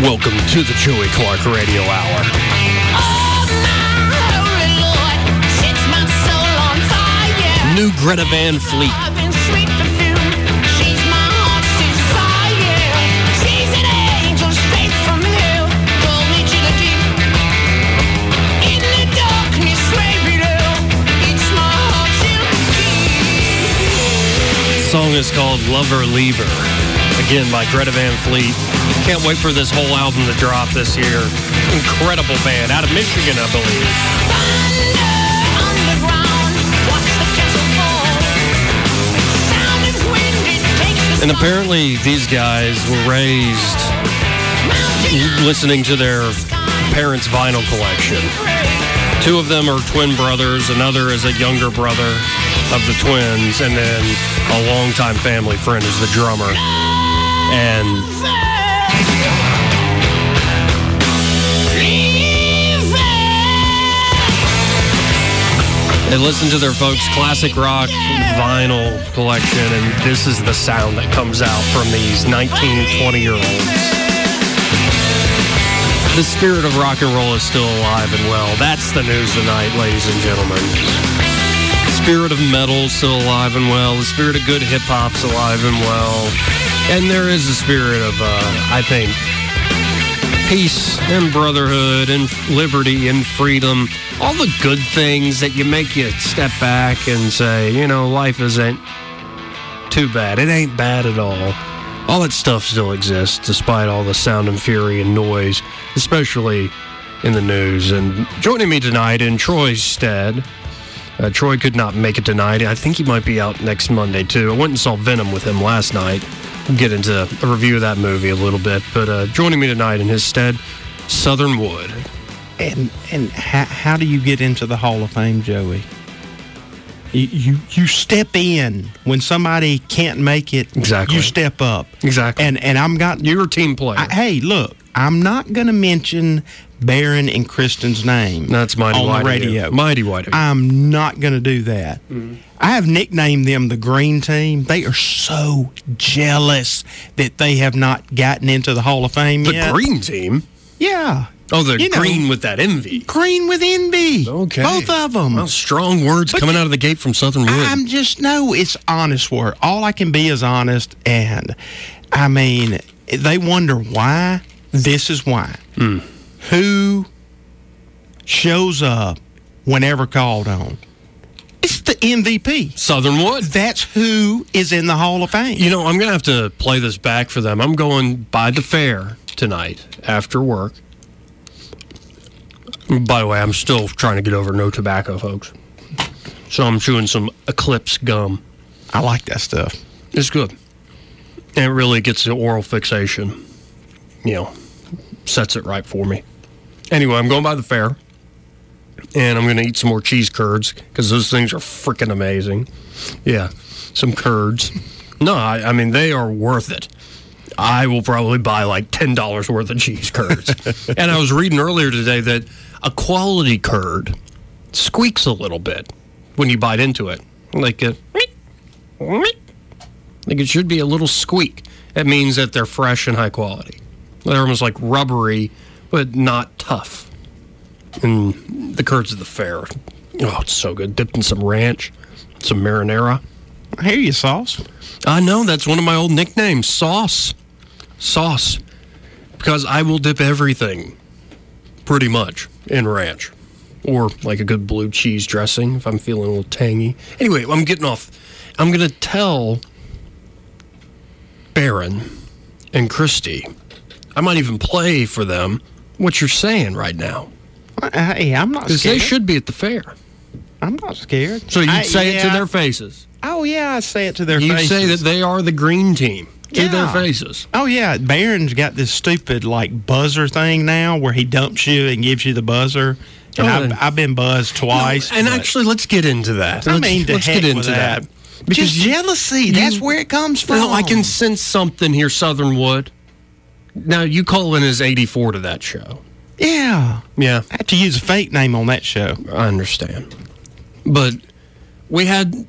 Welcome to the Joey Clark Radio Hour. New Greta Van Fleet. The song is called Lover Leaver. Again, by Greta Van Fleet. Can't wait for this whole album to drop this year. Incredible band out of Michigan, I believe. And apparently, these guys were raised listening to their parents' vinyl collection. Two of them are twin brothers, another is a younger brother of the twins, and then a longtime family friend is the drummer. And they listen to their folks' classic rock vinyl collection, and this is the sound that comes out from these 19, 20 year olds. The spirit of rock and roll is still alive and well. That's the news tonight, ladies and gentlemen. The spirit of metal still alive and well. The spirit of good hip hop's alive and well. And there is a spirit of, uh, I think, peace and brotherhood and liberty and freedom. All the good things that you make you step back and say, you know, life isn't too bad. It ain't bad at all. All that stuff still exists despite all the sound and fury and noise, especially in the news. And joining me tonight in Troy's stead, uh, Troy could not make it tonight. I think he might be out next Monday, too. I went and saw Venom with him last night. We'll get into a review of that movie a little bit. But uh, joining me tonight in his stead, Southern Wood. And and how, how do you get into the Hall of Fame, Joey? You, you you step in when somebody can't make it. Exactly. You step up. Exactly. And and I'm got you're a team player. I, hey, look, I'm not going to mention Baron and Kristen's name. That's mighty on white the radio. Mighty white. I'm not going to do that. Mm-hmm. I have nicknamed them the Green Team. They are so jealous that they have not gotten into the Hall of Fame the yet. green team. Yeah. Oh, the You know. green with that envy. Green with envy. Okay. Both of them. Well, strong words But coming out of the gate from Southern Wood. I'm just no, it's honest work. All I can be is honest, and I mean, they wonder why. This is why. Hmm. Who shows up whenever called on? It's the MVP. Southern Wood. That's who is in the Hall of Fame. You know, I'm going to have to play this back for them. I'm going by the fair tonight after work. By the way, I'm still trying to get over no tobacco, folks. So I'm chewing some Eclipse gum. I like that stuff. It's good. And it really gets the oral fixation, you know, sets it right for me. Anyway, I'm going by the fair. And I'm going to eat some more cheese curds because those things are freaking amazing. Yeah, some curds. No, I, I mean, they are worth it. I will probably buy like $10 worth of cheese curds. and I was reading earlier today that a quality curd squeaks a little bit when you bite into it. Like a. Like it should be a little squeak. That means that they're fresh and high quality. They're almost like rubbery, but not tough. And the curds of the fair, oh, it's so good. Dipped in some ranch, some marinara. I hear you, Sauce. I know that's one of my old nicknames, Sauce. Sauce. Because I will dip everything, pretty much, in ranch. Or like a good blue cheese dressing if I'm feeling a little tangy. Anyway, I'm getting off. I'm going to tell Baron and Christy. I might even play for them what you're saying right now. Uh, Hey, I'm not Because scared. they should be at the fair. I'm not scared. So you'd I- say it to their faces. Oh yeah, I say it to their faces. You'd say that they are the green team to their faces. Oh yeah, Barron's got this stupid like buzzer thing now where he dumps you and gives you the buzzer. And Oh, I've, I've been buzzed twice. and actually, let's get into that. I Let's, mean, let's get into that. Just jealousy. That's where it comes from. No, I can sense something here, Southern Wood. Now, you call in as 84 to that show. Yeah, Yeah, I have to use a fake name on that show. I understand. But we had,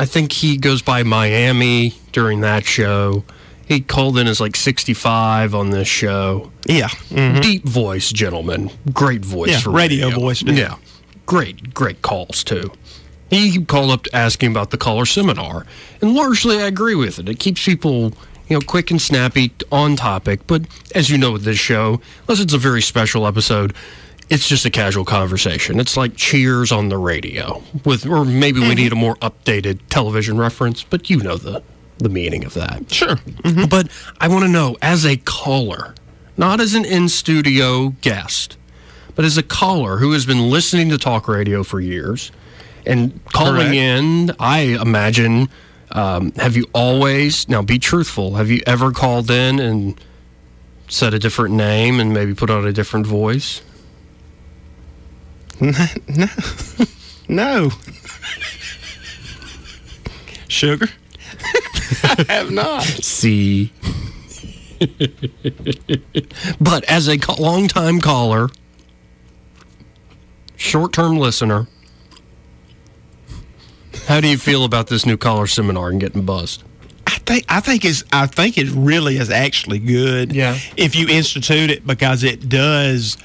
I think he goes by Miami during that show. He called in as like 65 on this show. Yeah, mhm. Deep voice, gentlemen. Great voice Yeah, for radio radio voice. Yeah. Great, great calls, too. He called up asking about the caller seminar, and largely I agree with it. It keeps people, you know, quick and snappy, on topic. But as you know with this show, unless it's a very special episode, it's just a casual conversation. It's like Cheers on the radio, with or maybe we need a more updated television reference, but you know the the meaning of that. Sure. But I want to know, as a caller, not as an in studio guest, but as a caller who has been listening to talk radio for years and calling Correct. in, I imagine, um, have you always, now be truthful, have you ever called in and said a different name and maybe put on a different voice? No. No. Sugar. I have not. See. but as a long-time caller, short-term listener, how do you feel about this new caller seminar and getting buzzed? I think I think it's I think it really is actually good. Yeah. If you institute it because it does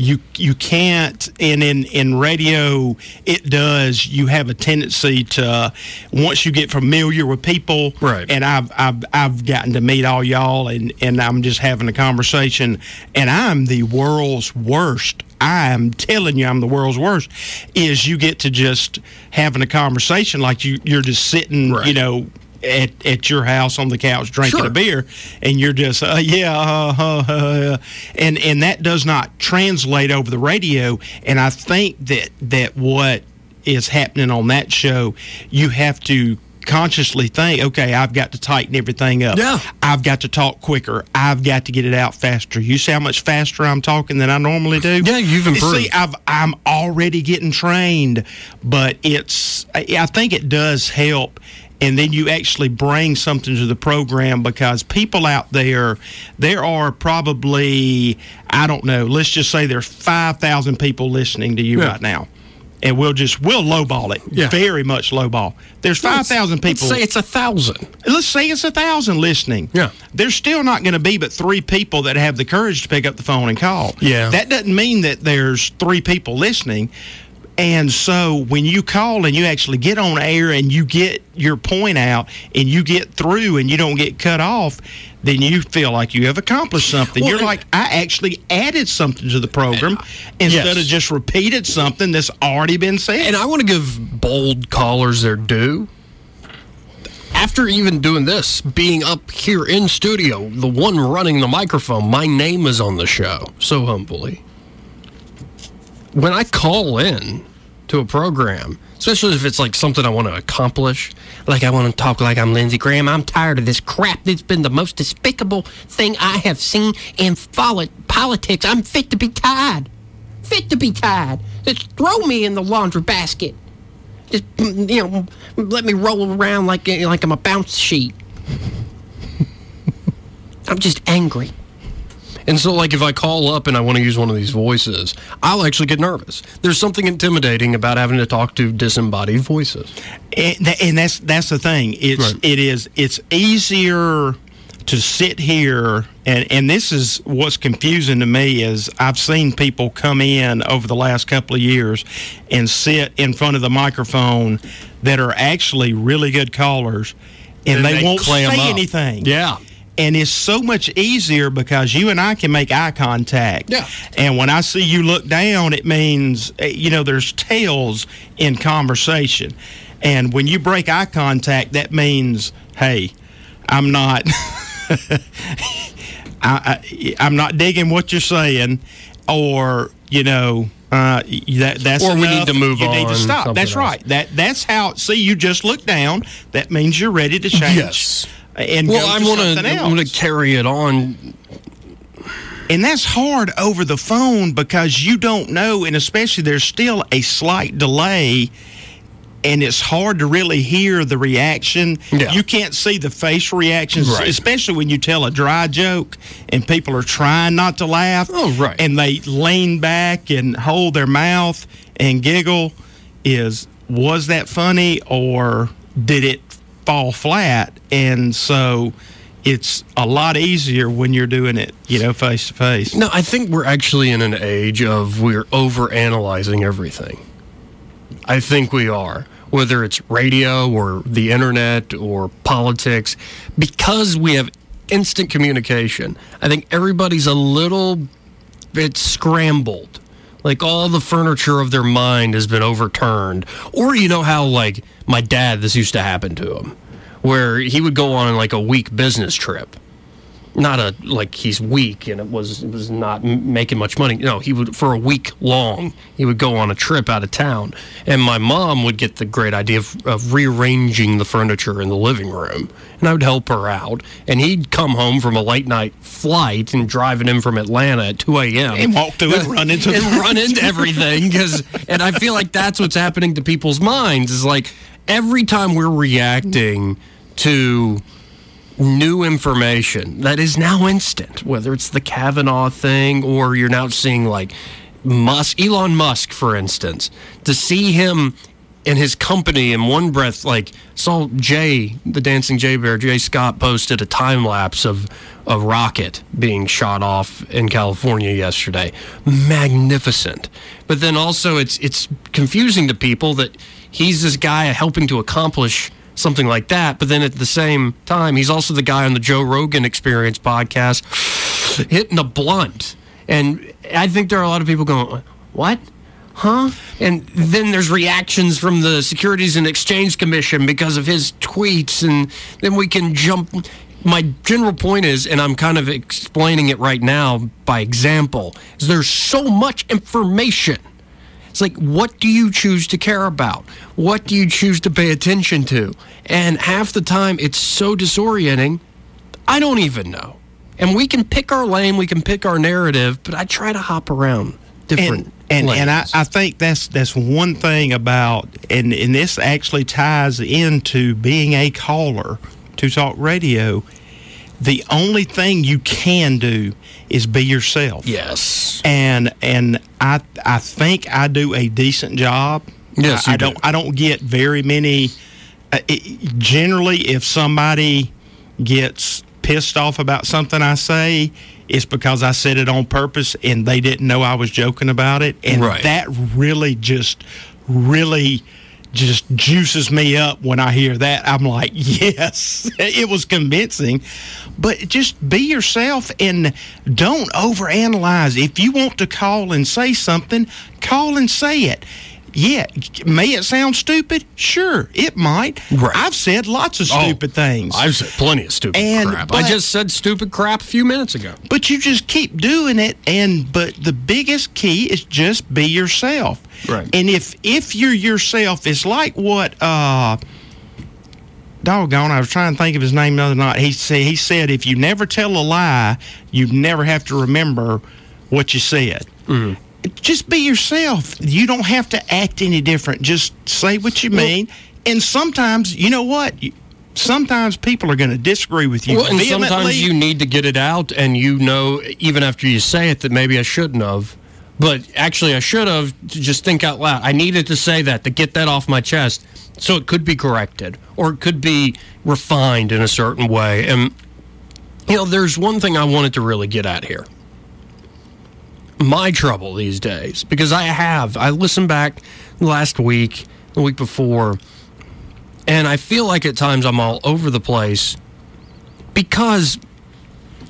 you you can't and in in radio it does you have a tendency to uh, once you get familiar with people Right. and I've I've I've gotten to meet all y'all and and I'm just having a conversation and I'm the world's worst I'm telling you I'm the world's worst is you get to just having a conversation like you you're just sitting Right. you know at, at your house on the couch drinking Sure. a beer and you're just uh, yeah uh, uh, uh, and and that does not translate over the radio and I think that that what is happening on that show you have to consciously think okay I've got to tighten everything up Yeah. I've got to talk quicker I've got to get it out faster you see how much faster I'm talking than I normally do Yeah, you've improved. see I've, I'm already getting trained but it's I think it does help and then you actually bring something to the program because people out there there are probably I don't know let's just say there's 5,000 people listening to you Yeah. right now and we'll just we'll lowball it Yeah. very much lowball there's 5,000 people Let's say it's a thousand. let's say it's a thousand listening. Yeah. There's still not going to be but three people that have the courage to pick up the phone and call. Yeah. That doesn't mean that there's three people listening. And so when you call and you actually get on air and you get your point out and you get through and you don't get cut off, then you feel like you have accomplished something. Well, You're like, I actually added something to the program uh, instead Yes. of just repeated something that's already been said. And I want to give bold callers their due. After even doing this, being up here in studio, the one running the microphone, my name is on the show, so humbly. When I call in to a program, especially if it's like something I want to accomplish, like I want to talk like I'm Lindsey Graham, I'm tired of this crap. It's been the most despicable thing I have seen in politics. I'm fit to be tied. Fit to be tied. Just throw me in the laundry basket. Just you know, let me roll around like like I'm a bounce sheet. I'm just angry. And so, like, if I call up and I want to use one of these voices, I'll actually get nervous. There's something intimidating about having to talk to disembodied voices. and, and that's that's the thing. It's Right. it is it's easier to sit here and and this is what's confusing to me is I've seen people come in over the last couple of years and sit in front of the microphone that are actually really good callers and, And they, they won't say up. anything. Yeah. And it's so much easier because you and I can make eye contact. Yeah. And when I see you look down, it means, eh, you know, there's tails in conversation. And when you break eye contact, that means, hey, I'm not. I, I, I'm not digging what you're saying, or you know uh, that that's Or we need to move you need to stop. That's else. right. That that's how. See, you just look down. That means you're ready to change. Yes. And Well, go I to want something to else. want to carry it on. And that's hard over the phone because you don't know, and especially there's still a slight delay, and it's hard to really hear the reaction. Yeah. You can't see the face reactions, Right. especially when you tell a dry joke and people are trying not to laugh. Oh, right. And they lean back and hold their mouth and giggle. Is was that funny or did it fall flat? And so. It's a lot easier when you're doing it, you know, face to face. No, I think we're actually in an age of we're over analyzing everything. I think we are, whether it's radio or the internet or politics, because we have instant communication. I think everybody's a little bit scrambled. Like all the furniture of their mind has been overturned. Or you know how, like, my dad, this used to happen to him, where he would go on like a week business trip not a like he's weak and it was it was not m- making much money. No, he would for a week long. He would go on a trip out of town, and my mom would get the great idea of, of rearranging the furniture in the living room, and I would help her out. And he'd come home from a late night flight and driving in from Atlanta at two a.m. And walk through and run into and run into everything because and I feel like that's what's happening to people's minds is like every time we're reacting to new information that is now instant, whether it's the Kavanaugh thing or you're now seeing like Musk, Elon Musk, for instance, to see him and his company in one breath, like saw Jay, the dancing Jay Bear, Jay Scott posted a time lapse of a rocket being shot off in California yesterday. Magnificent. But then also it's it's confusing to people that he's this guy helping to accomplish something like that. But then at the same time, he's also the guy on the Joe Rogan Experience podcast hitting a blunt. And I think there are a lot of people going, What? Huh? And then there's reactions from the Securities and Exchange Commission because of his tweets. And then we can jump. My general point is, and I'm kind of explaining it right now by example, is there's so much information. It's like, what do you choose to care about? What do you choose to pay attention to? And half the time, it's so disorienting, I don't even know. And we can pick our lane, we can pick our narrative, but I try to hop around different and and, and I. I think that's that's one thing about and and this actually ties into being a caller to talk radio the only thing you can do is be yourself yes. and and i i think i do a decent job Yes, I, I don't do. i don't get very many uh, it, generally if somebody gets pissed off about something i say it's because i said it on purpose and they didn't know i was joking about it and Right. that really just really just juices me up when I hear that. I'm like, yes, it was convincing. But just be yourself and don't overanalyze. If you want to call and say something, call and say it. Yeah, may it sound stupid? Sure, it might. Right. I've said lots of Oh, stupid things. I've said plenty of stupid And- crap. I just said stupid crap a few minutes ago. but you just keep doing it and but the biggest key is just be yourself Right. and if if you're yourself it's like what uh doggone i was trying to think of his name the other night he said he said if you never tell a lie you never have to remember what you said just be yourself you don't have to act any different just say what you mean and sometimes you know what sometimes people are going to disagree with you Well, and sometimes you need to get it out, and you know, even after you say it, that maybe I shouldn't have. But actually, I should have to just think out loud. I needed to say that to get that off my chest, so it could be corrected or it could be refined in a certain way. And you know, there's one thing I wanted to really get at here. My trouble these days, because I have, I listened back last week, the week before, and I feel like at times I'm all over the place because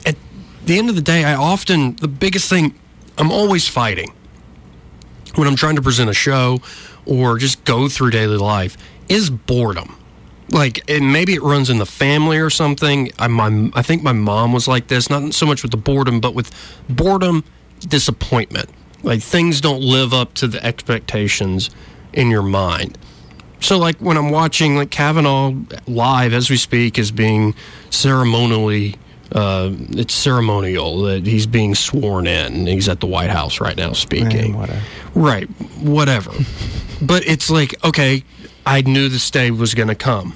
at the end of the day, I often, the biggest thing, I'm always fighting when I'm trying to present a show or just go through daily life is boredom. Like, and maybe it runs in the family or something. I, my, I think my mom was like this, not so much with the boredom, but with boredom disappointment. Like things don't live up to the expectations in your mind. So, like when I'm watching like Kavanaugh live as we speak, is being ceremonially, uh, it's ceremonial that he's being sworn in. He's at the White House right now speaking. Man, whatever. Right, whatever. but it's like, okay, I knew this day was going to come.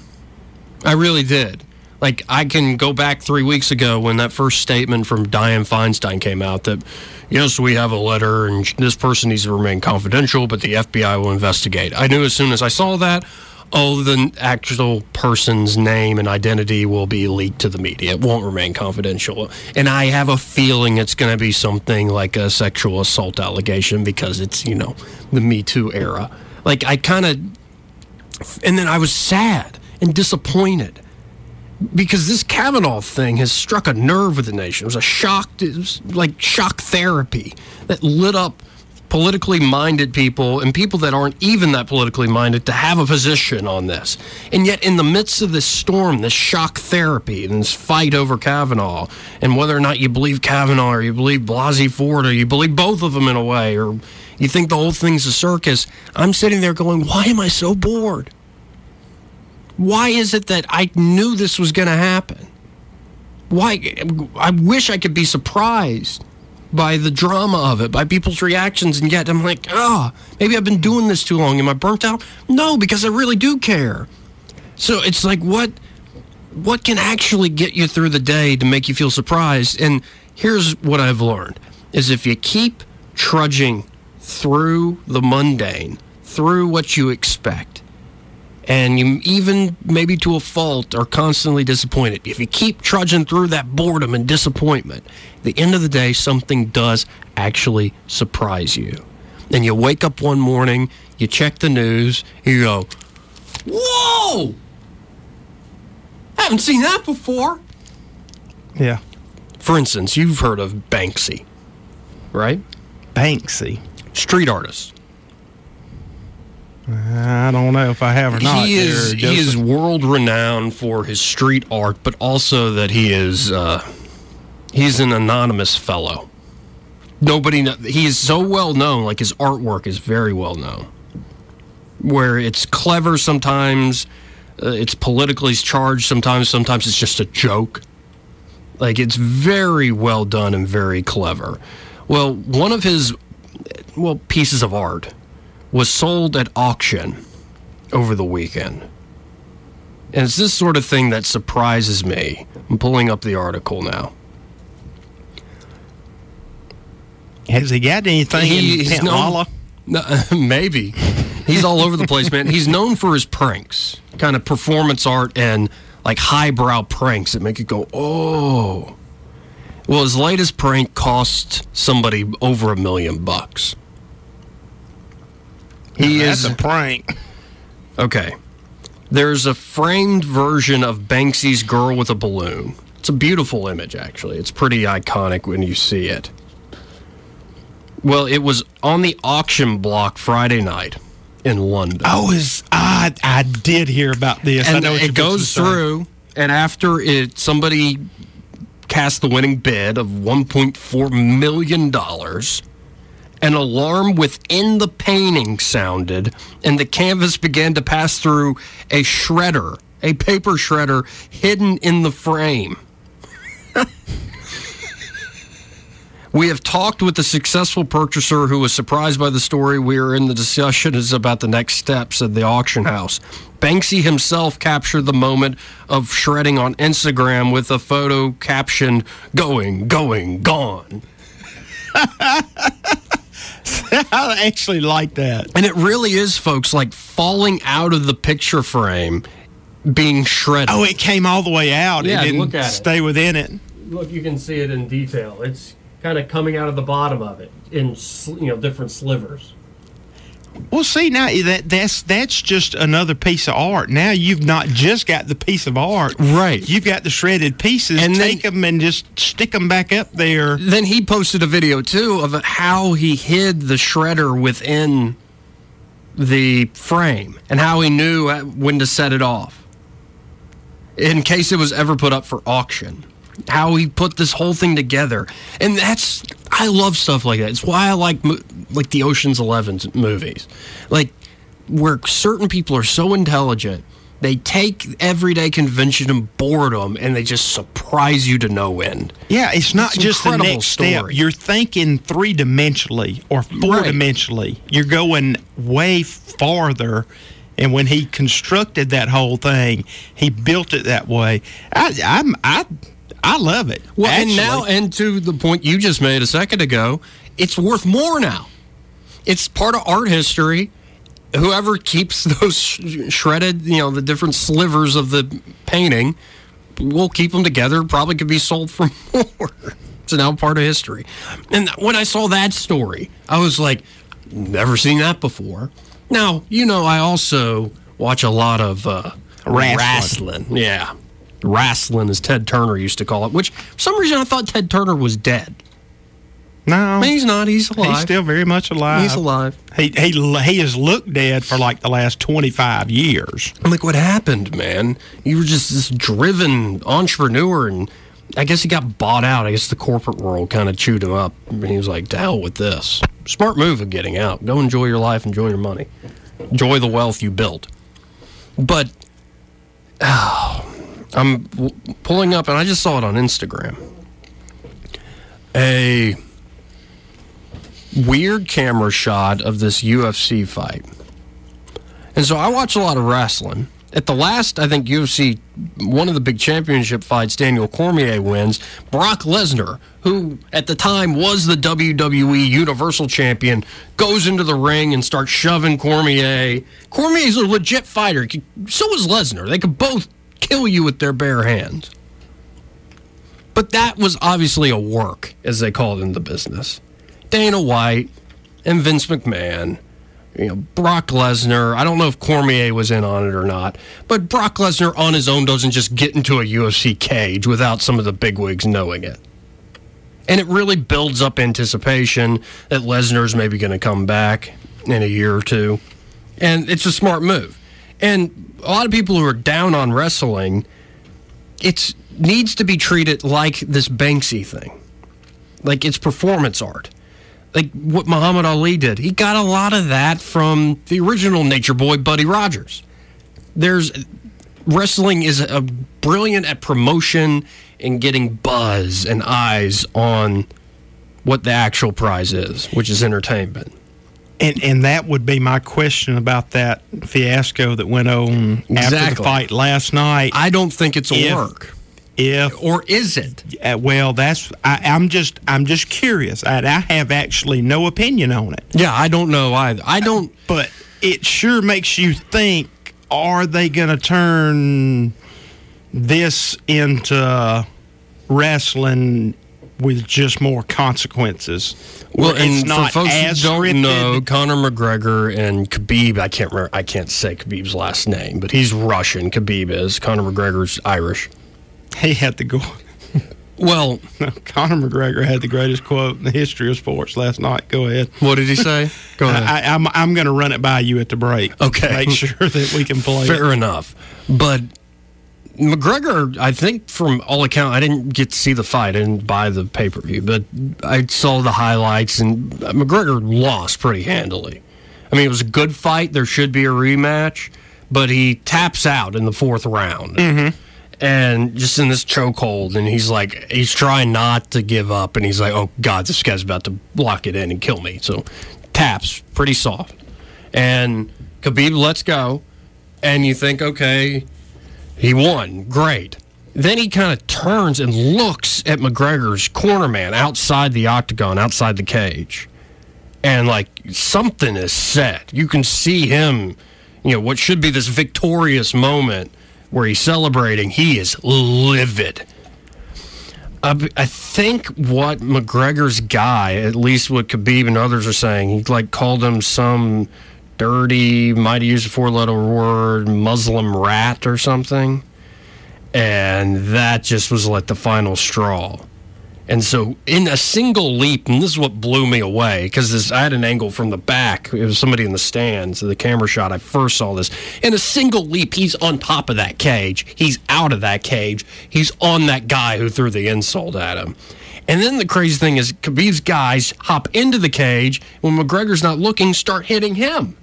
I really did. Like, I can go back three weeks ago when that first statement from Dianne Feinstein came out that, yes, we have a letter and this person needs to remain confidential, but the FBI will investigate. I knew as soon as I saw that, oh, the actual person's name and identity will be leaked to the media. It won't remain confidential. And I have a feeling it's going to be something like a sexual assault allegation because it's, you know, the Me Too era. Like, I kind of. And then I was sad and disappointed because this Kavanaugh thing has struck a nerve with the nation. It was a shock, it was like shock therapy that lit up politically minded people and people that aren't even that politically minded to have a position on this. And yet, in the midst of this storm, this shock therapy and this fight over Kavanaugh, and whether or not you believe Kavanaugh or you believe Blasey Ford or you believe both of them in a way, or you think the whole thing's a circus, I'm sitting there going, why am I so bored? Why is it that I knew this was going to happen? Why? I wish I could be surprised by the drama of it, by people's reactions, and yet I'm like, oh, maybe I've been doing this too long. Am I burnt out? No, because I really do care. So it's like, what, what can actually get you through the day to make you feel surprised? And here's what I've learned: is if you keep trudging through the mundane, through what you expect, and you even maybe to a fault are constantly disappointed. If you keep trudging through that boredom and disappointment, the end of the day, something does actually surprise you. And you wake up one morning, you check the news, you go, Whoa! I haven't seen that before. Yeah. For instance, you've heard of Banksy, right? Banksy. Street artist. I don't know if I have or not. He is there, he is world renowned for his street art, but also that he is uh, he's an anonymous fellow. Nobody know, he is so well known. Like his artwork is very well known. Where it's clever sometimes, uh, it's politically charged sometimes. Sometimes it's just a joke. Like it's very well done and very clever. Well, one of his well pieces of art was sold at auction over the weekend. And it's this sort of thing that surprises me. I'm pulling up the article now. Has he got anything he, in Pensacola? No, maybe. He's all over the place, man. He's known for his pranks, kind of performance art and like highbrow pranks that make you go, oh. Well, his latest prank cost somebody over a million bucks. He now, is a prank. Okay. There's a framed version of Banksy's Girl with a Balloon. It's a beautiful image, actually. It's pretty iconic when you see it. Well, it was on the auction block Friday night in London. Oh, is I I did hear about this. And it goes through, and after it, somebody cast the winning bid of 1.4 million dollars an alarm within the painting sounded, and the canvas began to pass through a shredder, a paper shredder hidden in the frame. we have talked with the successful purchaser who was surprised by the story. We are in the discussions about the next steps at the auction house. Banksy himself captured the moment of shredding on Instagram with a photo captioned, Going, going, gone. I actually like that. And it really is, folks, like falling out of the picture frame, being shredded. Oh, it came all the way out. Yeah, it didn't look at stay it. within it. Look, you can see it in detail. It's kind of coming out of the bottom of it in you know different slivers. Well, see now eh, that that's that's just another piece of art. Now you've not just got the piece of art, right? You've got the shredded pieces. And take then, them and just stick them back up there. Then he posted a video too of how he hid the shredder within the frame and how he knew uh, when to set it off in case it was ever put up for auction. how he put this whole thing together, and that's I love stuff like that. It's why I like like the Ocean's Eleven movies, like where certain people are so intelligent. They take everyday convention and boredom, and they just surprise you to no end. Yeah, it's not It's just the next step. You're thinking three dimensionally or four dimensionally. You're going way farther. And when he constructed that whole thing, he built it that way. I, I'm I I love it. Well, Actually, and now, and to the point you just made a second ago, it's worth more now. It's part of art history. Whoever keeps those sh- shredded, you know, the different slivers of the painting, will keep them together. Probably could be sold for more. It's now part of history. And when I saw that story, I was like, never seen that before. Now, you know, I also watch a lot of uh, wrestling. Yeah. Wrestling, as Ted Turner used to call it, which for some reason I thought Ted Turner was dead. no, I mean, he's not. He's alive. he's still very much alive. He's alive. He he he has looked dead for like the last twenty five years. I'm like, what happened, man? You were just this driven entrepreneur, and I guess he got bought out. I guess the corporate world kind of chewed him up. And he was like, to hell with this. Smart move of getting out. Go enjoy your life, enjoy your money, enjoy the wealth you built. But oh, I'm pulling up, and I just saw it on Instagram. A weird camera shot of this UFC fight. And so I watch a lot of wrestling. At the last, I think UFC, one of the big championship fights, Daniel Cormier wins. Brock Lesnar, who at the time was the WWE Universal Champion, goes into the ring and starts shoving Cormier. Cormier's a legit fighter. So is Lesnar. They could both kill you with their bare hands. But that was obviously a work, as they call it in the business. Dana White and Vince McMahon, you know, Brock Lesnar. I don't know if Cormier was in on it or not, but Brock Lesnar on his own doesn't just get into a UFC cage without some of the bigwigs knowing it. And it really builds up anticipation that Lesnar's maybe going to come back in a year or two. And it's a smart move. And a lot of people who are down on wrestling, it needs to be treated like this Banksy thing. Like it's performance art like what Muhammad Ali did. He got a lot of that from the original Nature Boy, Buddy Rogers. There's wrestling is a brilliant at promotion and getting buzz and eyes on what the actual prize is, which is entertainment. And and that would be my question about that fiasco that went on after the fight last night. I don't think it's a If- work. If Or is it? uh, well, that's I, I'm just I'm just curious. I, I have actually no opinion on it, Yeah, I don't know either. I don't. but it sure makes you think: Are they going to turn this into wrestling with just more consequences? Well, Where and for folks who don't scripted? know, Conor McGregor and Khabib, I can't remember, I can't say Khabib's last name, but he's Russian. Khabib is. Conor McGregor's Irish. he had the go. Well, Conor McGregor had the greatest quote in the history of sports last night. Go ahead. what did he say? Go ahead. I, I'm I'm going to run it by you at the break. Okay. Make sure that we can play. Fair it. enough. But McGregor, I think from all accounts, I didn't get to see the fight. I didn't buy the pay per view, but I saw the highlights, and uh, McGregor lost pretty handily. I mean, it was a good fight. There should be a rematch, but he taps out in the fourth round. Mm-hmm. And just in this chokehold, and he's like, he's trying not to give up, and he's like, oh God, this guy's about to lock it in and kill me. So taps pretty soft. And Khabib lets go, and you think, okay, he won. Great. Then he kind of turns and looks at McGregor's corner man outside the octagon, outside the cage. And like something is set. You can see him, you know, what should be this victorious moment where he's celebrating. He is livid. I think what McGregor's guy, at least what Khabib and others are saying, he like called him some dirty, might have used a four letter word, Muslim rat or something. And that just was like the final straw. And so, in a single leap, and this is what blew me away because I had an angle from the back. It was somebody in the stands, the camera shot. I first saw this. In a single leap, he's on top of that cage. He's out of that cage. He's on that guy who threw the insult at him. And then the crazy thing is, Khabib's guys hop into the cage when McGregor's not looking, start hitting him.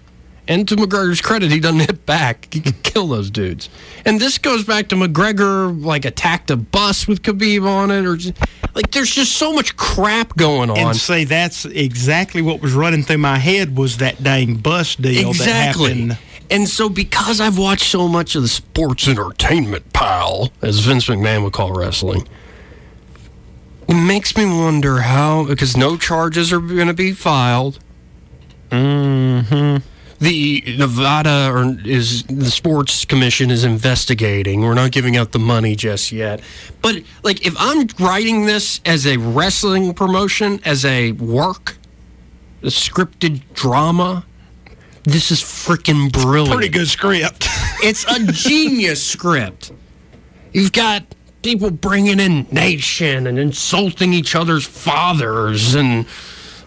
And to McGregor's credit, he doesn't hit back. He can kill those dudes. And this goes back to McGregor like attacked a bus with Khabib on it, or just, like there's just so much crap going on. And say that's exactly what was running through my head was that dang bus deal exactly. that happened. And so, because I've watched so much of the sports entertainment pile, as Vince McMahon would call wrestling, it makes me wonder how, because no charges are going to be filed. Mm-hmm. The Nevada or is the sports commission is investigating. We're not giving out the money just yet. But like, if I'm writing this as a wrestling promotion, as a work, a scripted drama, this is freaking brilliant. Pretty good script. it's a genius script. You've got people bringing in nation and insulting each other's fathers and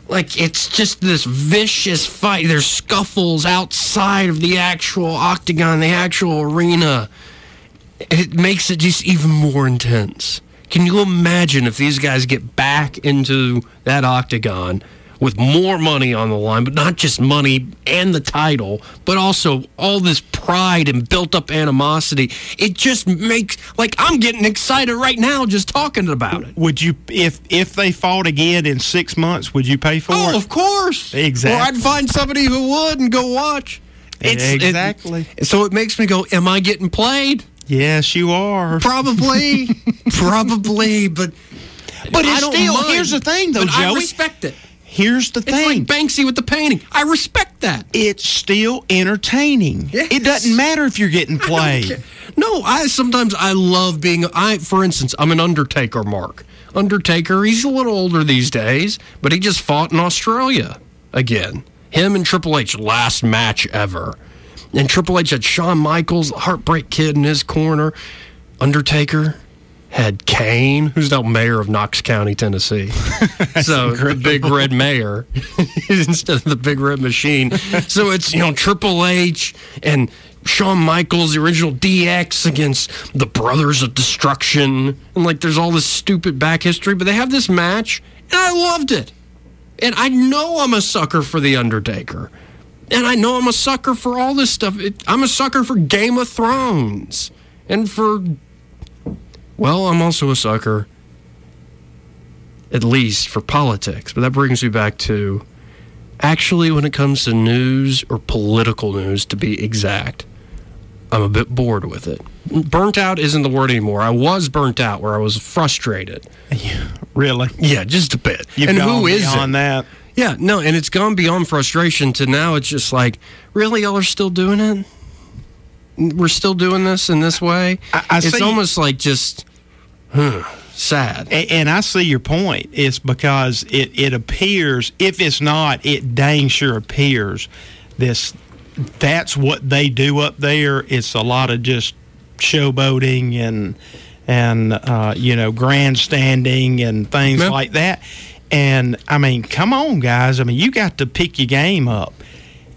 like it's just this vicious fight. There's scuffles outside of the actual octagon the actual arena. It makes it just even more intense. Can you imagine if these guys get back into that octagon with more money on the line, but not just money and the title, but also all this pride and built up animosity. It just makes like I'm getting excited right now just talking about it. Would you if if they fought again in six months, would you pay for oh, it? of course. Exactly. Or I'd find somebody who would and go watch. It's, exactly. It, so it makes me go, Am I getting played? Yes, you are. Probably. Probably, but But it's still mind, here's the thing though, Joey. I respect it. Here's the thing. It's like Banksy with the painting. I respect that. It's still entertaining. Yes. It doesn't matter if you're getting played. I no, I sometimes I love being I for instance, I'm an Undertaker mark. Undertaker, he's a little older these days, but he just fought in Australia again. Him and Triple H last match ever. And Triple H had Shawn Michaels, Heartbreak Kid in his corner. Undertaker, had Kane, who's now mayor of Knox County, Tennessee. so the big red mayor instead of the big red machine. So it's, you know, Triple H and Shawn Michaels, the original DX against the Brothers of Destruction. And like there's all this stupid back history, but they have this match, and I loved it. And I know I'm a sucker for The Undertaker. And I know I'm a sucker for all this stuff. It, I'm a sucker for Game of Thrones and for well, I'm also a sucker, at least for politics. But that brings me back to actually, when it comes to news or political news, to be exact, I'm a bit bored with it. Burnt out isn't the word anymore. I was burnt out where I was frustrated. really? Yeah, just a bit. You've and who is it? that? Yeah, no, and it's gone beyond frustration to now it's just like, really, y'all are still doing it? We're still doing this in this way. I, I it's almost like just huh, sad. And, and, I see your point. It's because it, it appears, if it's not, it dang sure appears this. That's what they do up there. It's a lot of just showboating and and uh, you know grandstanding and things Yep. like that. And I mean, come on, guys. I mean, you got to pick your game up.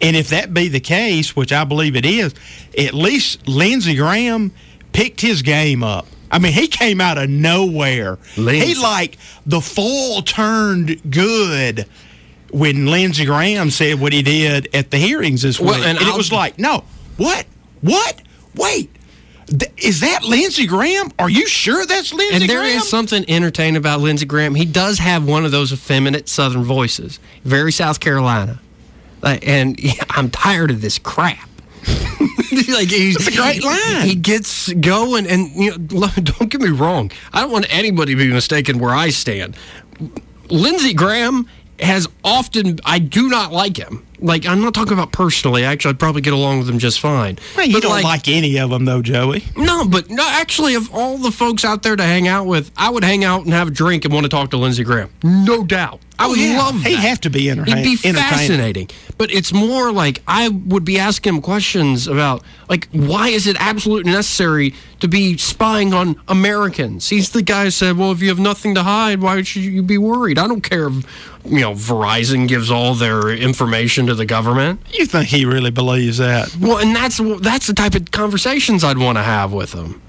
And if that be the case, which I believe it is, at least Lindsey Graham picked his game up. I mean, he came out of nowhere. Lindsey. He like the fall turned good when Lindsey Graham said what he did at the hearings this Well, week. and and it was like, no, what? What? Wait. Th- is that Lindsey Graham? Are you sure that's Lindsey And there Graham? is something entertaining about Lindsey Graham. He does have one of those effeminate Southern voices, very South Carolina. And I'm tired of this crap. like he's It's a great line. He gets going, and you know, don't get me wrong. I don't want anybody to be mistaken where I stand. Lindsey Graham has often. I do not like him. Like I'm not talking about personally. Actually, I'd probably get along with them just fine. Well, you But, don't like, any of them, though, Joey. no, but no, actually, of all the folks out there to hang out with, I would hang out and have a drink and want to talk to Lindsey Graham. No doubt. I oh, would Oh, yeah. love that. He'd have to be entertain- He'd be fascinating. But it's more like I would be asking him questions about, like, why is it absolutely necessary to be spying on Americans? He's the guy who said, well, if you have nothing to hide, why should you be worried? I don't care if, you know, Verizon gives all their information to the government. You think he really believes that? Well, and that's that's the type of conversations I'd want to have with him.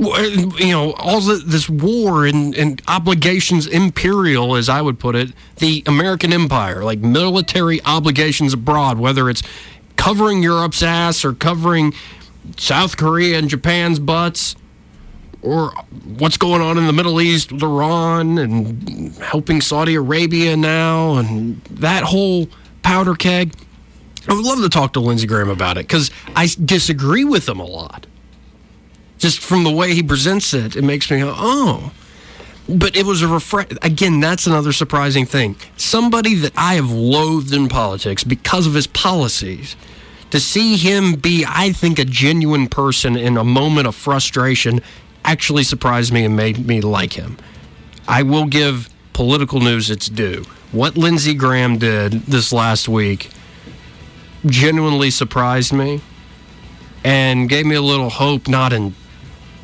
Uh, you know, all the, this war and, and obligations, imperial, as I would put it, the American empire, like military obligations abroad, whether it's covering Europe's ass or covering South Korea and Japan's butts, or what's going on in the Middle East with Iran and helping Saudi Arabia now, and that whole powder keg. I would love to talk to Lindsey Graham about it because I disagree with him a lot. Just from the way he presents it, it makes me go, oh. But it was a refresh. Again, that's another surprising thing. Somebody that I have loathed in politics because of his policies, to see him be, I think, a genuine person in a moment of frustration actually surprised me and made me like him. I will give political news its due. What Lindsey Graham did this last week genuinely surprised me and gave me a little hope, not in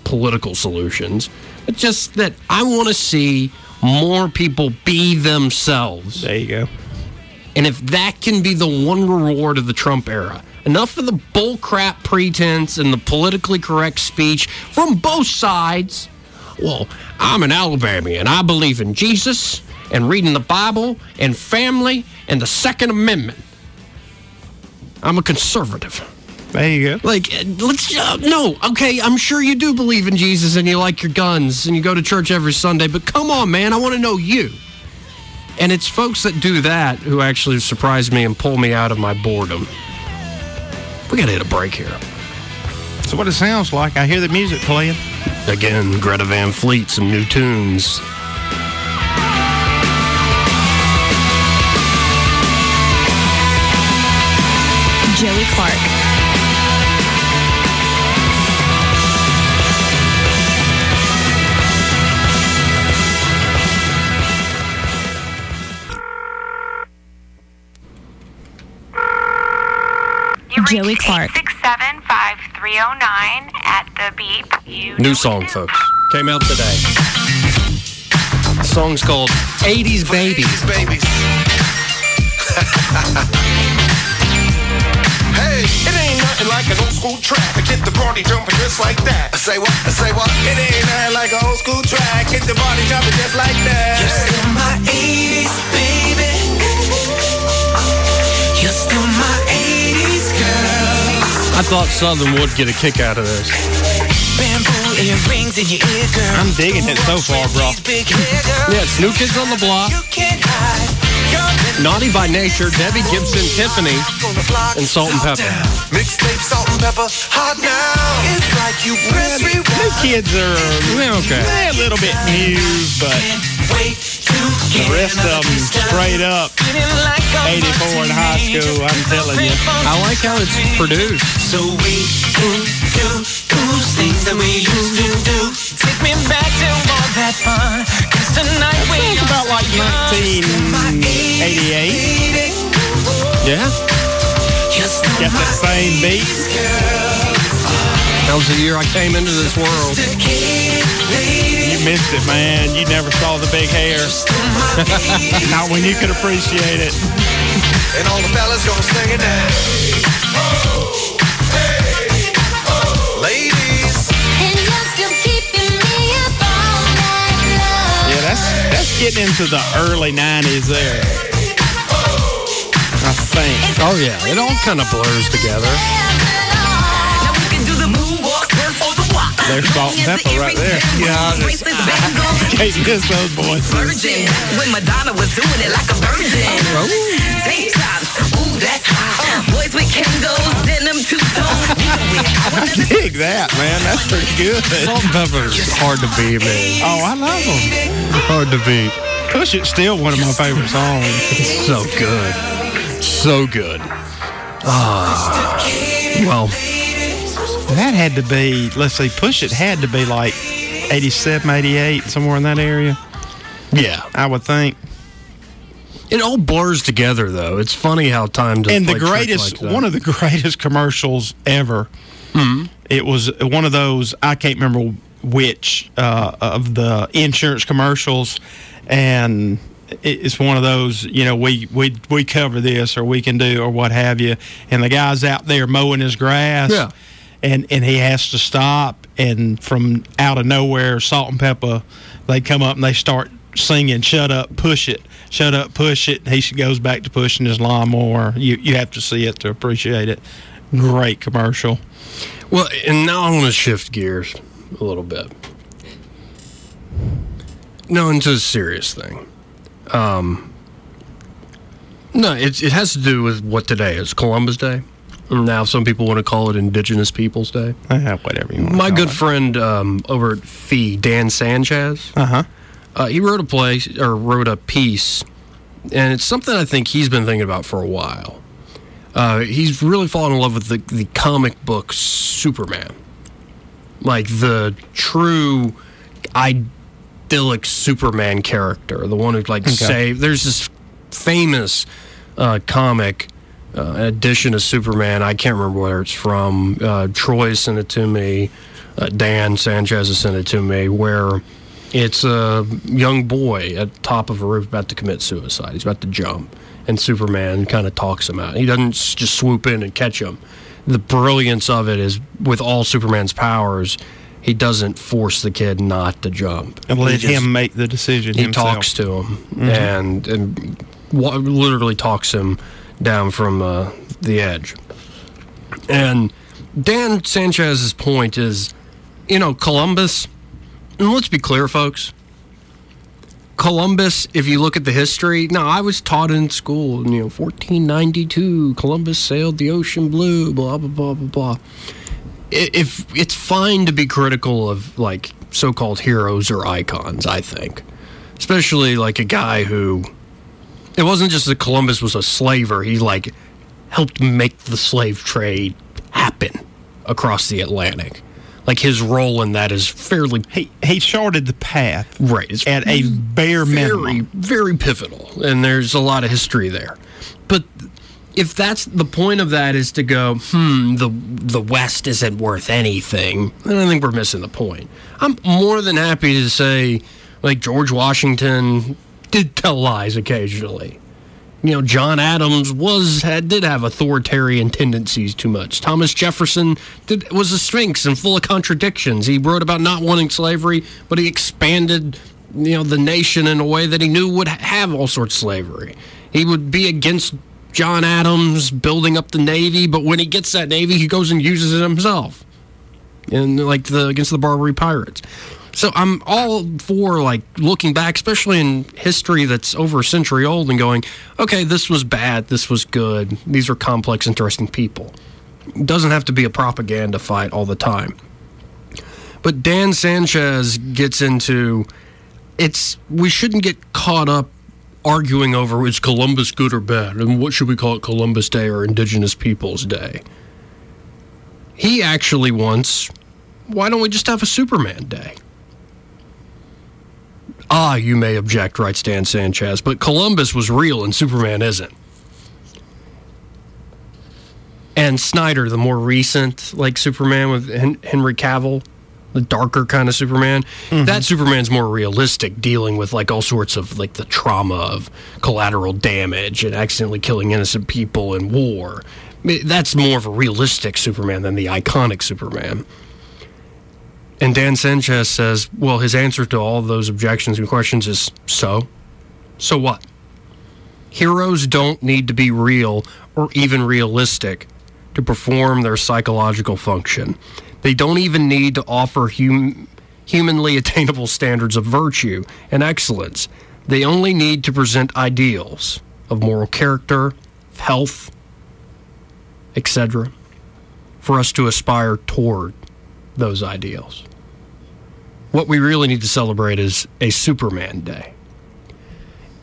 political solutions, but just that I want to see more people be themselves. There you go. And if that can be the one reward of the Trump era, enough of the bullcrap pretense and the politically correct speech from both sides. Well, I'm an Alabamian. I believe in Jesus and reading the Bible and family and the Second Amendment. I'm a conservative. There you go. Like, let's uh, no. Okay, I'm sure you do believe in Jesus and you like your guns and you go to church every Sunday. But come on, man, I want to know you. And it's folks that do that who actually surprise me and pull me out of my boredom. We gotta hit a break here. That's what it sounds like. I hear the music playing. Again, Greta Van Fleet, some new tunes. Joey Clark. Joey Clark. 675-309 at the beep. You New song, folks. Came out today. The song's called 80s Babies. babies. hey, it ain't nothing like an old school track to get the party jumping just like that. Say what? Say what? It ain't nothing like an old school track, get the party jumping just like that. You're still my 80s, baby. I thought Southern would get a kick out of this. Bamboo earrings in your ear, girl. I'm digging it so far, bro. Big hair, girl. Yeah, it's New Kids on the Block. You can't hide. You're Naughty by Nature, Debbie Gibson, Tiffany, and Salt-N-Pepa. Mixtape, Salt-N-Pepa, hot now. It's like you press New rewind. kids are okay. they're a little bit new, but the rest of them straight up 84 in high school. I'm telling you. I like how it's produced. So we can do those things that we used to do. Take me back to all that fun. Cause tonight we It's about like 1988. Yeah. Got that same beat. That was the year I came into this world. You missed it, man. You never saw the big hair. Not when you could appreciate it. And all the fellas gonna sing it now. Ladies. Yeah, that's that's getting into the early '90s there. I think. Oh yeah, it all kind of blurs together. There's Salt-N-Pepa right there. Yeah, I just can't miss those voices. Virgin, when Madonna was doing it like a virgin. Oh. Tank tops, ooh, that's hot. Boys with Kangols, denim two tones. I dig that, man. That's pretty good. Salt-N-Pepa is hard to beat, man. Oh, I love them. Hard to beat. Push It's still one of my favorite songs. It's So good. So good. Ah. Well, That had to be, let's see, Push It had to be like 87, 88, somewhere in that area, yeah. I would think. It all blurs together, though. It's funny how time does and the greatest like one of the greatest commercials ever. Hmm. It was one of those I can't remember which uh, of the insurance commercials, and it's one of those you know we we we cover this or we can do or what have you, and the guy's out there mowing his grass. Yeah. And, and he has to stop, and from out of nowhere, Salt-N-Pepa, they come up and they start singing "Shut up, push it, shut up, push it." He goes back to pushing his lawnmower. You you have to see it to appreciate it. Great commercial. Well, and now I want to shift gears a little bit. No, into a serious thing. Um, no, it, it has to do with what today is Columbus Day. Now, some people want to call it Indigenous Peoples Day. Uh, whatever you want. My good friend um, over at FEE, Dan Sanchez, Uh-huh. uh, he wrote a play or wrote a piece, and it's something I think he's been thinking about for a while. Uh, he's really fallen in love with the, the comic book Superman, like the true idyllic Superman character, the one who like Okay. saved. There's this famous uh, comic uh, edition of Superman. I can't remember where it's from. Uh, Troy sent it to me. Uh, Dan Sanchez has sent it to me. Where it's a young boy at the top of a roof about to commit suicide. He's about to jump, and Superman kind of talks him out. He doesn't just swoop in and catch him. The brilliance of it is with all Superman's powers, he doesn't force the kid not to jump. And let just- him make the decision he himself. talks to him and and wa- literally talks him down from uh, the edge. And Dan Sanchez's point is, you know, Columbus. And let's be clear, folks. Columbus, if you look at the history, now I was taught in school, you know, 1492, Columbus sailed the ocean blue, blah, blah, blah, blah, blah. If it's fine to be critical of like so called heroes or icons, I think. Especially like a guy who, it wasn't just that Columbus was a slaver, he like helped make the slave trade happen across the Atlantic. Like his role in that is fairly He he charted the path right. It's at a bare very, minimum. very pivotal, and there's a lot of history there. But if that's the point of that is to go, hmm, the the West isn't worth anything, then I think we're missing the point. I'm more than happy to say, like George Washington did tell lies occasionally. You know, John Adams was had, did have authoritarian tendencies too much. Thomas Jefferson did, was a sphinx and full of contradictions. He wrote about not wanting slavery, but he expanded, you know, the nation in a way that he knew would have all sorts of slavery. He would be against John Adams building up the navy, but when he gets that navy, he goes and uses it himself, and like the against the Barbary pirates. So I'm all for like looking back, especially in history that's over a century old, and going, okay, this was bad, this was good. These are complex, interesting people. It doesn't have to be a propaganda fight all the time. But Dan Sanchez gets into it's we shouldn't get caught up arguing over is Columbus good or bad, and what should we call it Columbus Day or Indigenous Peoples Day. He actually wants why don't we just have a Superman Day? Ah, you may object, writes Dan Sanchez, but Columbus was real and Superman isn't. And Snyder, the more recent, like Superman with Hen- Henry Cavill, the darker kind of Superman, that Superman's more realistic, dealing with like all sorts of like the trauma of collateral damage and accidentally killing innocent people in war. I mean, That's more of a realistic Superman than the iconic Superman. And Dan Sanchez says, well, his answer to all those objections and questions is so? So what? Heroes don't need to be real or even realistic to perform their psychological function. They don't even need to offer hum- humanly attainable standards of virtue and excellence. They only need to present ideals of moral character, of health, etc., for us to aspire toward those ideals. What we really need to celebrate is a Superman Day.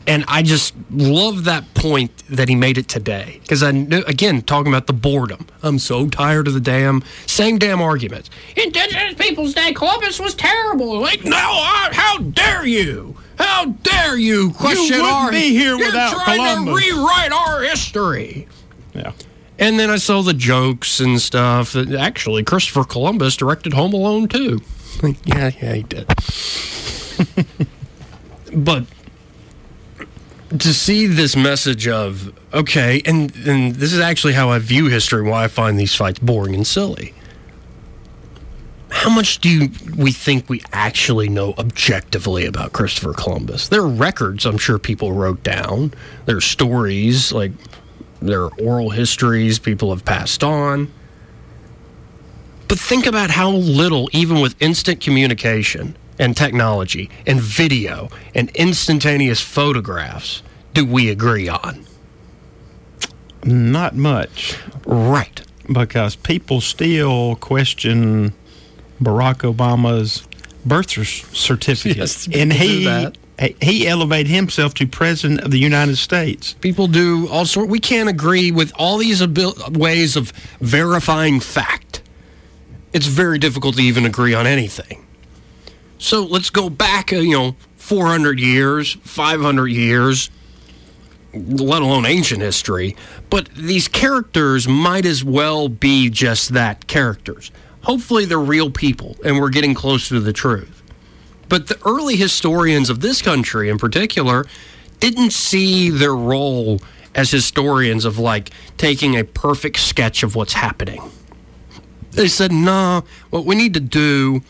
And I just love that point that he made it today. Because I knew, again, talking about the boredom. I'm so tired of the damn, same damn arguments. Indigenous Peoples Day, Columbus was terrible. Like, no, I, how dare you? How dare you question wouldn't our be here You're without trying Columbus." to rewrite our history. Yeah. And then I saw the jokes and stuff that actually Christopher Columbus directed Home Alone 2. Like, yeah, yeah, he did. but to see this message of okay, and and this is actually how I view history, why I find these fights boring and silly. How much do you, we think we actually know objectively about Christopher Columbus? There are records I'm sure people wrote down. There are stories, like there are oral histories people have passed on. But think about how little, even with instant communication and technology and video and instantaneous photographs, do we agree on. Not much. Right. Because people still question Barack Obama's birth cer- certificate. Yes, and he that. he elevated himself to president of the United States. People do all sort. We can't agree with all these abil- ways of verifying fact. It's very difficult to even agree on anything. So let's go back, uh, you know, 400 years, 500 years, let alone ancient history. But these characters might as well be just that characters. Hopefully, they're real people and we're getting closer to the truth. But the early historians of this country in particular didn't see their role as historians of like taking a perfect sketch of what's happening. They said, no, what we need to do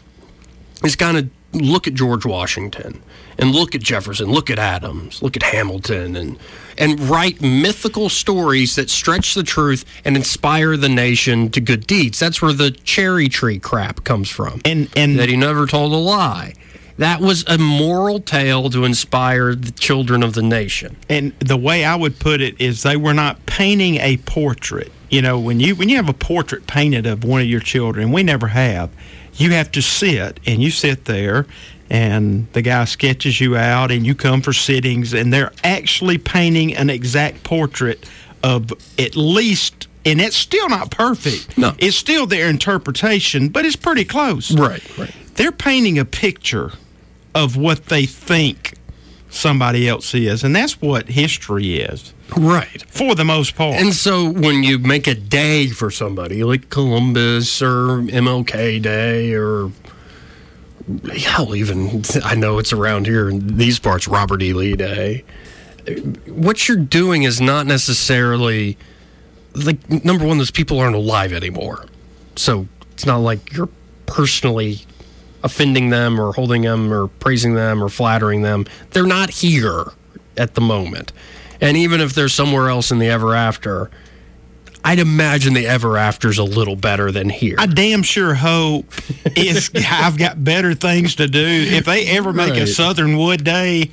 is kind of look at George Washington and look at Jefferson, look at Adams, look at Hamilton, and and write mythical stories that stretch the truth and inspire the nation to good deeds. That's where the cherry tree crap comes from. And and that he never told a lie. That was a moral tale to inspire the children of the nation. And the way I would put it is they were not painting a portrait. You know, when you when you have a portrait painted of one of your children, we never have. You have to sit and you sit there and the guy sketches you out and you come for sittings and they're actually painting an exact portrait of at least and it's still not perfect. No. It's still their interpretation, but it's pretty close. Right, right. They're painting a picture of what they think somebody else is, and that's what history is. Right. For the most part. And so when you make a day for somebody like Columbus or MLK Day or hell, even I know it's around here in these parts, Robert E. Lee Day. What you're doing is not necessarily like number one, those people aren't alive anymore. So it's not like you're personally offending them or holding them or praising them or flattering them. They're not here at the moment. And even if they're somewhere else in the ever after, I'd imagine the ever after's a little better than here. I damn sure hope I've got better things to do. If they ever make a Right. Southernwood Day,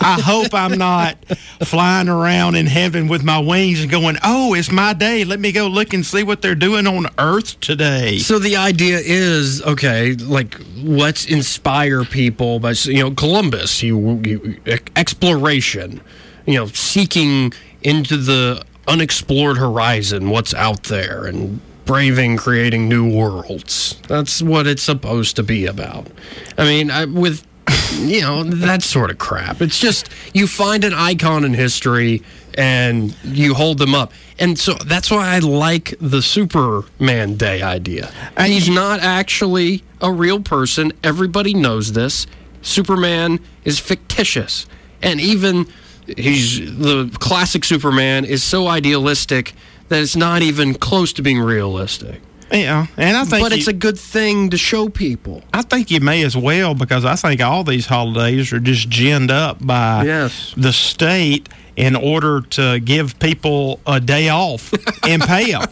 I hope I'm not flying around in heaven with my wings and going, "Oh, it's my day. Let me go look and see what they're doing on Earth today." So the idea is okay, like let's inspire people by you know Columbus, you, you exploration, you know, seeking into the unexplored horizon, what's out there, and braving, creating new worlds. That's what it's supposed to be about. I mean, I, with you know that sort of crap. It's just you find an icon in history and you hold them up. And so that's why I like the Superman Day idea. He's not actually a real person. Everybody knows this. Superman is fictitious. And even he's the classic Superman is so idealistic that it's not even close to being realistic. Yeah, and I think But it's a good thing to show people. I think you may as well because I think all these holidays are just ginned up by Yes. the state in order to give people a day off and pay them.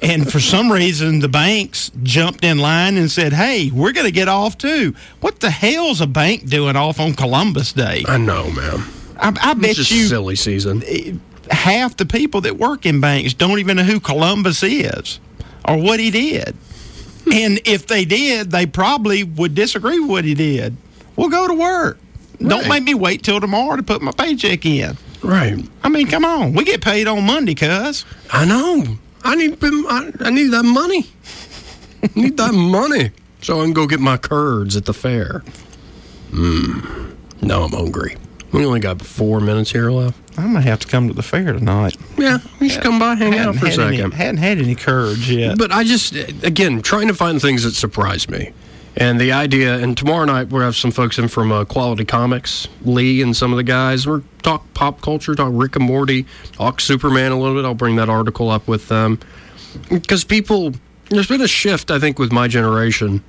and for some reason, the banks jumped in line and said, "Hey, we're going to get off too." What the hell's a bank doing off on Columbus Day? I know, man. I, I bet just you silly season. Eh, half the people that work in banks don't even know who Columbus is or what he did. Hmm. and if they did, they probably would disagree with what he did. Well, go to work. Don't make me wait till tomorrow to put my paycheck in. Right. I mean, come on. We get paid on Monday, cuz. I know. I need I, I need that money. I need that money so I can go get my curds at the fair. Mmm. Now I'm hungry. We only got four minutes here left. I'm gonna have to come to the fair tonight. Yeah, you should come by, hang out for a had any- second. hadn't had any courage yet. But I just, again, trying to find things that surprise me. And the idea, and tomorrow night we'll have some folks in from uh, Quality Comics, Lee and some of the guys. We're talk pop culture, talk Rick and Morty, talk Superman a little bit. I'll bring that article up with them because people, there's been a shift, I think, with my generation.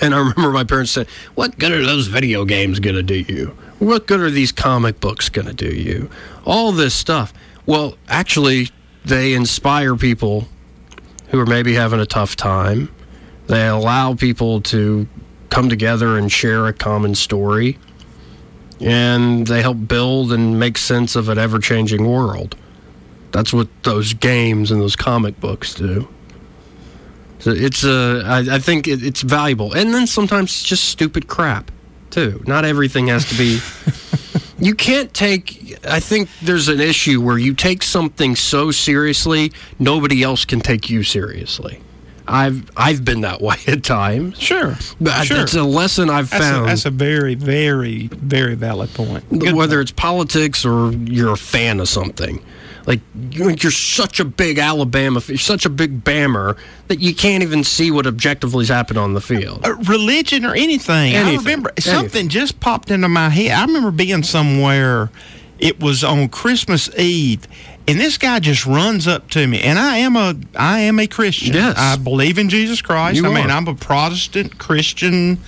And I remember my parents said, "What good are those video games going to do you? What good are these comic books going to do you? All this stuff." Well, actually, they inspire people who are maybe having a tough time. They allow people to come together and share a common story. And they help build and make sense of an ever changing world. That's what those games and those comic books do. So it's uh, I, I think it, it's valuable, and then sometimes it's just stupid crap too. Not everything has to be. you can't take. I think there's an issue where you take something so seriously, nobody else can take you seriously. I've I've been that way at times. Sure, but sure. that's a lesson I've That's a, found. that's a very, very, very valid point. Good whether it's politics or you're a fan of something. Like you're, such a big Alabama, you're such a big Bammer that you can't even see what objectively is happening on the field. Uh, religion or anything. I remember Anything. something just popped into my head. I remember being somewhere. It was on Christmas Eve, and this guy just runs up to me, and I am a I am a Christian. Yes. I believe in Jesus Christ. You I mean, are. I'm a Protestant Christian.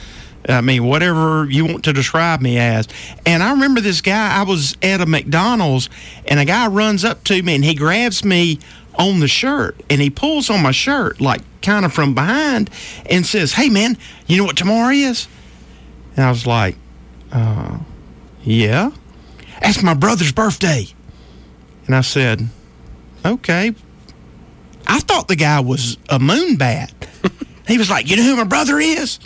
I mean, whatever you want to describe me as. And I remember this guy. I was at a McDonald's, and a guy runs up to me, and he grabs me on the shirt, and he pulls on my shirt like kind of from behind, and says, "Hey, man, you know what tomorrow is?" And I was like, uh, "Yeah, that's my brother's birthday." And I said, "Okay." I thought the guy was a moon bat. he was like, "You know who my brother is?"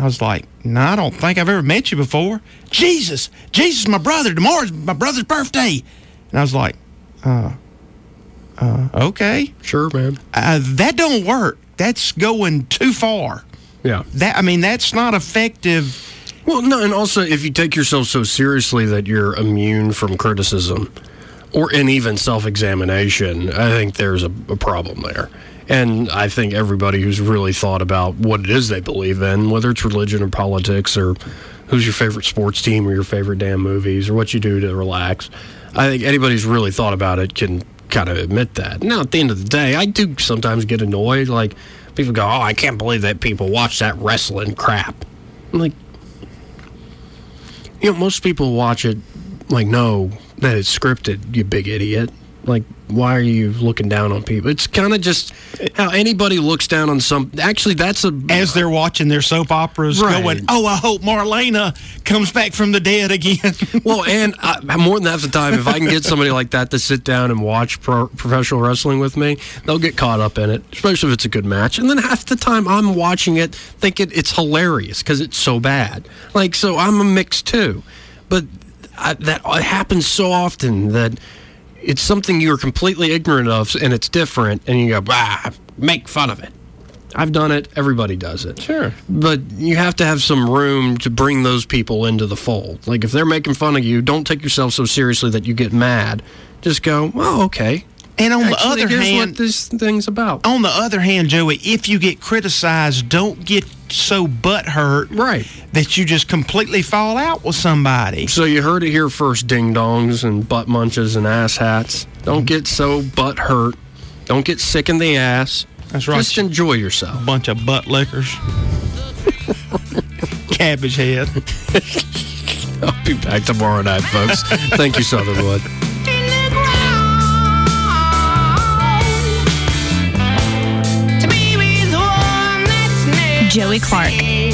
I was like, "No, I don't think I've ever met you before." Jesus, Jesus, my brother. Tomorrow's my brother's birthday. And I was like, "Uh, uh, okay, sure, man. Uh, that don't work. That's going too far." Yeah. That I mean, that's not effective. Well, no, and also if you take yourself so seriously that you're immune from criticism or and even self-examination, I think there's a, a problem there. And I think everybody who's really thought about what it is they believe in, whether it's religion or politics or who's your favorite sports team or your favorite damn movies or what you do to relax, I think anybody who's really thought about it can kind of admit that. Now, at the end of the day, I do sometimes get annoyed. Like people go, "Oh, I can't believe that people watch that wrestling crap." I'm like, you know, most people watch it like no, that it's scripted. You big idiot. Like, why are you looking down on people? It's kind of just how anybody looks down on some. Actually, that's a as they're watching their soap operas, Right. going, "Oh, I hope Marlena comes back from the dead again." well, and I, more than half the time, if I can get somebody like that to sit down and watch pro, professional wrestling with me, they'll get caught up in it, especially if it's a good match. And then half the time, I'm watching it thinking it's hilarious because it's so bad. Like, so I'm a mix too. But I, that it happens so often that it's something you're completely ignorant of and it's different, and you go, bah make fun of it. I've done it. Everybody does it. Sure. But you have to have some room to bring those people into the fold. Like if they're making fun of you, don't take yourself so seriously that you get mad. Just go, well, okay. And on Actually, the other here's hand, what this thing's about. on the other hand, Joey, if you get criticized, don't get so butthurt right. that you just completely fall out with somebody. So you heard it here first, ding dongs and butt munches and ass hats. Don't get so butt hurt. Don't get sick in the ass. That's right. Just enjoy yourself. Bunch of butt lickers. Cabbage head. I'll be back tomorrow night, folks. Thank you, Southernwood. Joey Clark.